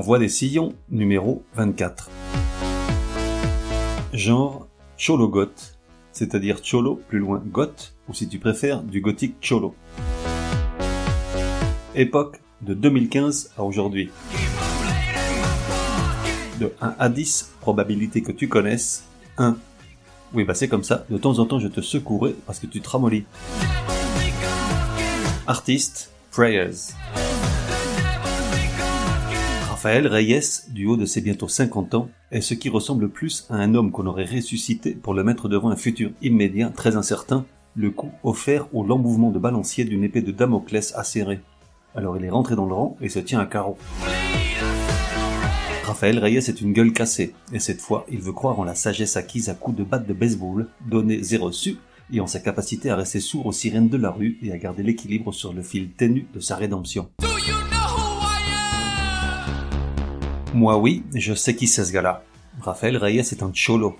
La voix des sillons, numéro 24. Genre cholo goth, c'est-à-dire cholo plus loin goth, ou si tu préfères du gothique cholo. Époque de 2015 à aujourd'hui. De 1 à 10, probabilité que tu connaisses, 1. Oui, bah c'est comme ça, de temps en temps je te secouerai parce que tu te ramollis. Artiste, Prayers. Raphaël Reyes, du haut de ses bientôt 50 ans, est ce qui ressemble le plus à un homme qu'on aurait ressuscité pour le mettre devant un futur immédiat très incertain, le coup offert au lent mouvement de balancier d'une épée de Damoclès acérée. Alors il est rentré dans le rang et se tient à carreau. Raphaël Reyes est une gueule cassée, et cette fois il veut croire en la sagesse acquise à coups de batte de baseball, donnée et reçue, et en sa capacité à rester sourd aux sirènes de la rue et à garder l'équilibre sur le fil ténu de sa rédemption. Moi oui, je sais qui c'est ce gars-là. Raphaël Reyes est un cholo.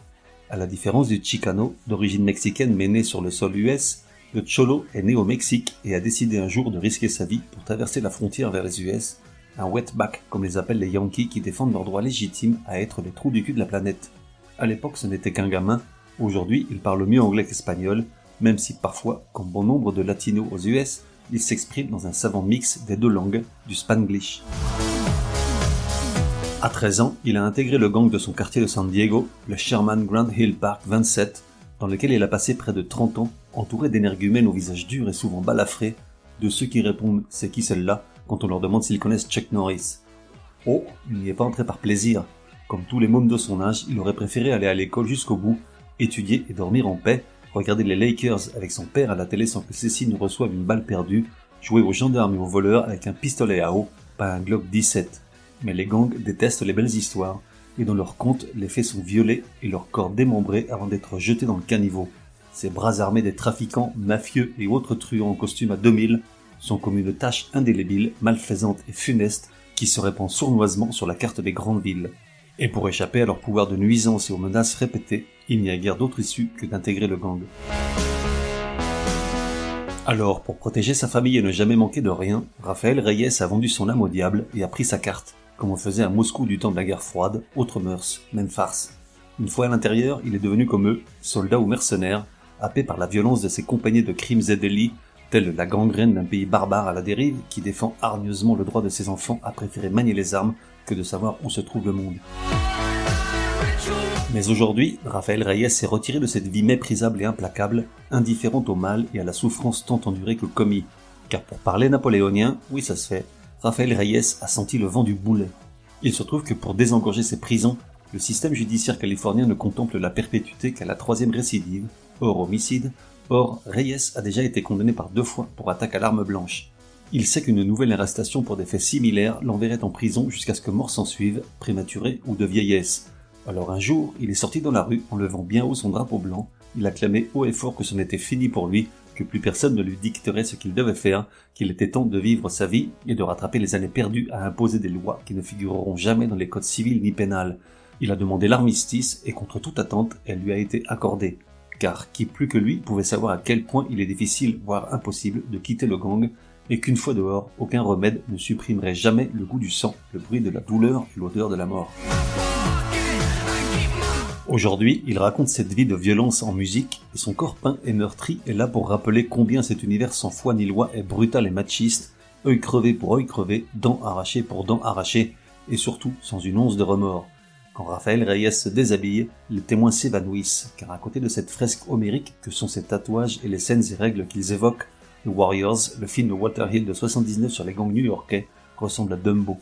À la différence du Chicano, d'origine mexicaine mais né sur le sol US, le cholo est né au Mexique et a décidé un jour de risquer sa vie pour traverser la frontière vers les US, un wetback comme les appellent les Yankees qui défendent leur droit légitime à être les trous du cul de la planète. À l'époque ce n'était qu'un gamin, aujourd'hui il parle mieux anglais qu'espagnol, même si parfois, comme bon nombre de latinos aux US, il s'exprime dans un savant mix des deux langues, du spanglish. À 13 ans, il a intégré le gang de son quartier de San Diego, le Sherman Grand Hill Park 27, dans lequel il a passé près de 30 ans, entouré d'énergumènes au visage dur et souvent balafrés, de ceux qui répondent c'est qui celle-là? quand on leur demande s'ils connaissent Chuck Norris. Oh, il n'y est pas entré par plaisir. Comme tous les mômes de son âge, il aurait préféré aller à l'école jusqu'au bout, étudier et dormir en paix, regarder les Lakers avec son père à la télé sans que Cécile ne reçoive une balle perdue, jouer aux gendarmes et aux voleurs avec un pistolet à eau, pas un Glock 17 mais les gangs détestent les belles histoires, et dans leurs contes, les faits sont violés et leurs corps démembrés avant d'être jetés dans le caniveau. Ces bras armés des trafiquants, mafieux et autres truands en costume à 2000 sont comme une tache indélébile, malfaisante et funeste qui se répand sournoisement sur la carte des grandes villes. Et pour échapper à leur pouvoir de nuisance et aux menaces répétées, il n'y a guère d'autre issue que d'intégrer le gang. Alors, pour protéger sa famille et ne jamais manquer de rien, Raphaël Reyes a vendu son âme au diable et a pris sa carte comme on faisait à Moscou du temps de la guerre froide, autre mœurs, même farce. Une fois à l'intérieur, il est devenu comme eux, soldat ou mercenaire, happé par la violence de ses compagnies de crimes et délits, telle la gangrène d'un pays barbare à la dérive qui défend hargneusement le droit de ses enfants à préférer manier les armes que de savoir où se trouve le monde. Mais aujourd'hui, Raphaël Reyes s'est retiré de cette vie méprisable et implacable, indifférente au mal et à la souffrance tant endurée que commis. Car pour parler napoléonien, oui ça se fait, Raphaël Reyes a senti le vent du boulet. Il se trouve que pour désengorger ses prisons, le système judiciaire californien ne contemple la perpétuité qu'à la troisième récidive, hors homicide. Or, Reyes a déjà été condamné par deux fois pour attaque à l'arme blanche. Il sait qu'une nouvelle arrestation pour des faits similaires l'enverrait en prison jusqu'à ce que mort s'en suive, prématurée ou de vieillesse. Alors un jour, il est sorti dans la rue en levant bien haut son drapeau blanc, il a clamé haut et fort que ce n'était fini pour lui, que plus personne ne lui dicterait ce qu'il devait faire, qu'il était temps de vivre sa vie et de rattraper les années perdues à imposer des lois qui ne figureront jamais dans les codes civils ni pénals. Il a demandé l'armistice et contre toute attente, elle lui a été accordée. Car qui plus que lui pouvait savoir à quel point il est difficile, voire impossible, de quitter le gang, et qu'une fois dehors, aucun remède ne supprimerait jamais le goût du sang, le bruit de la douleur et l'odeur de la mort. Aujourd'hui, il raconte cette vie de violence en musique, et son corps peint et meurtri est là pour rappeler combien cet univers sans foi ni loi est brutal et machiste, œil crevé pour œil crevé, dents arrachées pour dents arrachées, et surtout sans une once de remords. Quand Raphaël Reyes se déshabille, les témoins s'évanouissent, car à côté de cette fresque homérique que sont ses tatouages et les scènes et règles qu'ils évoquent, The Warriors, le film de Walter Hill de 79 sur les gangs new-yorkais, ressemble à Dumbo.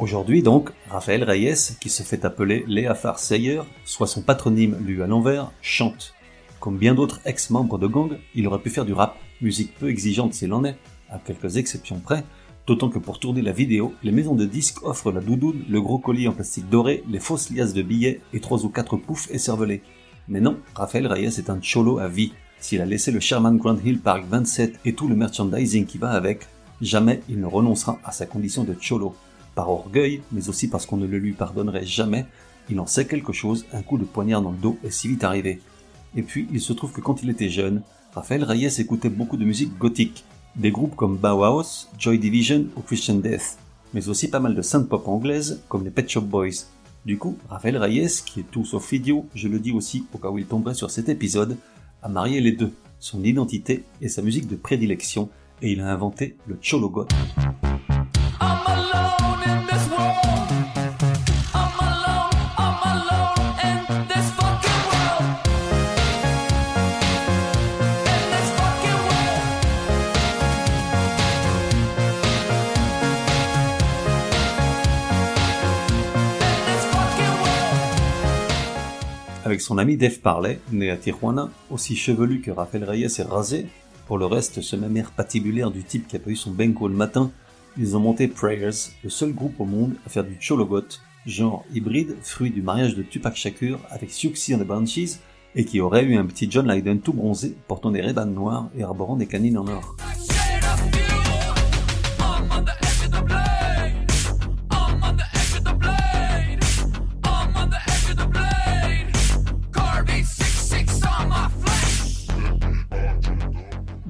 Aujourd'hui donc, Raphaël Reyes, qui se fait appeler Léa Farseyer, soit son patronyme lu à l'envers, chante. Comme bien d'autres ex-membres de gang, il aurait pu faire du rap, musique peu exigeante s'il en est, à quelques exceptions près, d'autant que pour tourner la vidéo, les maisons de disques offrent la doudoune, le gros colis en plastique doré, les fausses liasses de billets et trois ou quatre poufs et cervelés. Mais non, Raphaël Reyes est un cholo à vie. S'il a laissé le Sherman Grand Hill Park 27 et tout le merchandising qui va avec, jamais il ne renoncera à sa condition de cholo. Par orgueil, mais aussi parce qu'on ne le lui pardonnerait jamais, il en sait quelque chose, un coup de poignard dans le dos est si vite arrivé. Et puis, il se trouve que quand il était jeune, Raphaël Reyes écoutait beaucoup de musique gothique, des groupes comme Bauhaus, Joy Division ou Christian Death, mais aussi pas mal de synth pop anglaise comme les Pet Shop Boys. Du coup, Raphaël Reyes, qui est tout sauf idiot, je le dis aussi au cas où il tomberait sur cet épisode, a marié les deux, son identité et sa musique de prédilection, et il a inventé le Cholo Goth. Avec son ami Dave Parley, né à Tijuana, aussi chevelu que Rafael Reyes est rasé, pour le reste ce même air patibulaire du type qui a pas eu son benko le matin, ils ont monté Prayers, le seul groupe au monde à faire du chologot, genre hybride, fruit du mariage de Tupac Shakur avec Siouxsie and the Banshees, et qui aurait eu un petit John Lydon tout bronzé, portant des ray noirs et arborant des canines en or.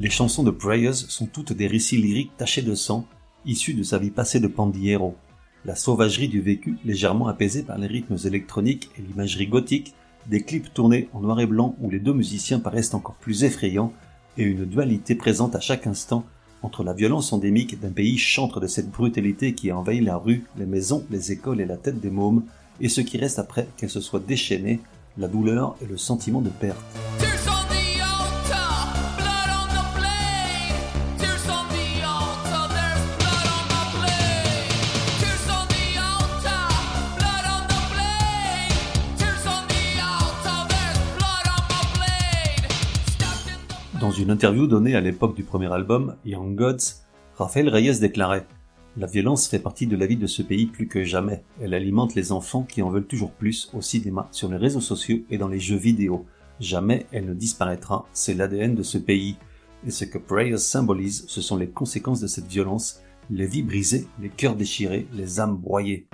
Les chansons de Prayers sont toutes des récits lyriques tachés de sang, issus de sa vie passée de pandiero. La sauvagerie du vécu, légèrement apaisée par les rythmes électroniques et l'imagerie gothique, des clips tournés en noir et blanc où les deux musiciens paraissent encore plus effrayants, et une dualité présente à chaque instant entre la violence endémique d'un pays chantre de cette brutalité qui a envahi la rue, les maisons, les écoles et la tête des mômes, et ce qui reste après qu'elle se soit déchaînée, la douleur et le sentiment de perte. Dans une interview donnée à l'époque du premier album, Young Gods, Rafael Reyes déclarait La violence fait partie de la vie de ce pays plus que jamais. Elle alimente les enfants qui en veulent toujours plus au cinéma, sur les réseaux sociaux et dans les jeux vidéo. Jamais elle ne disparaîtra, c'est l'ADN de ce pays. Et ce que Prayers symbolise, ce sont les conséquences de cette violence, les vies brisées, les cœurs déchirés, les âmes broyées.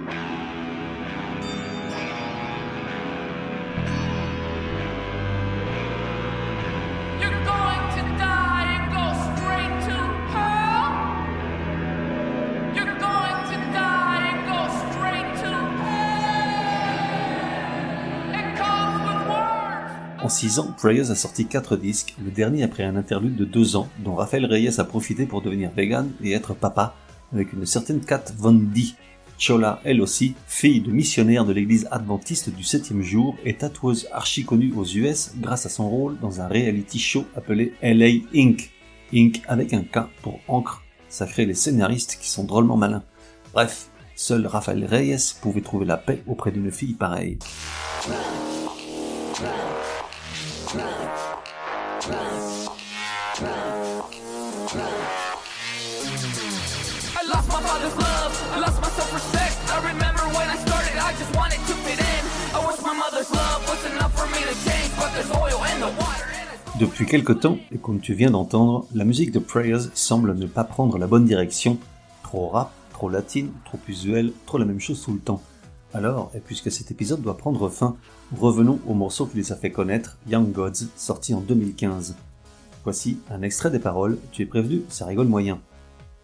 En 6 ans, Prayers a sorti 4 disques, le dernier après un interlude de 2 ans, dont Raphaël Reyes a profité pour devenir vegan et être papa, avec une certaine Kat Von D. Chola, elle aussi, fille de missionnaire de l'église adventiste du 7 jour et tatoueuse archi connue aux US grâce à son rôle dans un reality show appelé LA Inc. Inc avec un K pour encre, ça crée les scénaristes qui sont drôlement malins. Bref, seul Raphaël Reyes pouvait trouver la paix auprès d'une fille pareille. Depuis quelque temps, et comme tu viens d'entendre, la musique de Prayers semble ne pas prendre la bonne direction. Trop rap, trop latine, trop usuel, trop la même chose tout le temps. Alors, et puisque cet épisode doit prendre fin, revenons au morceau qui les a fait connaître, Young Gods, sorti en 2015. Voici un extrait des paroles, tu es prévenu, ça rigole moyen.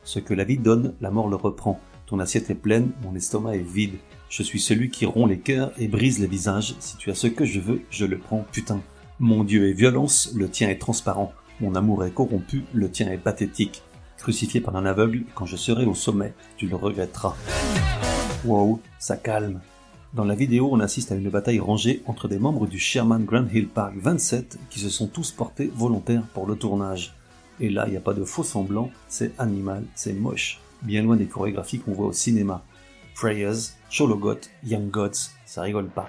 Ce que la vie donne, la mort le reprend. Ton assiette est pleine, mon estomac est vide. Je suis celui qui rompt les cœurs et brise les visages. Si tu as ce que je veux, je le prends, putain. Mon Dieu est violence, le tien est transparent. Mon amour est corrompu, le tien est pathétique. Crucifié par un aveugle, quand je serai au sommet, tu le regretteras. Wow, ça calme. Dans la vidéo, on assiste à une bataille rangée entre des membres du Sherman Grand Hill Park 27 qui se sont tous portés volontaires pour le tournage. Et là, il n'y a pas de faux semblant, c'est animal, c'est moche, bien loin des chorégraphies qu'on voit au cinéma. Prayers, Chologot, Young Gods, ça rigole pas.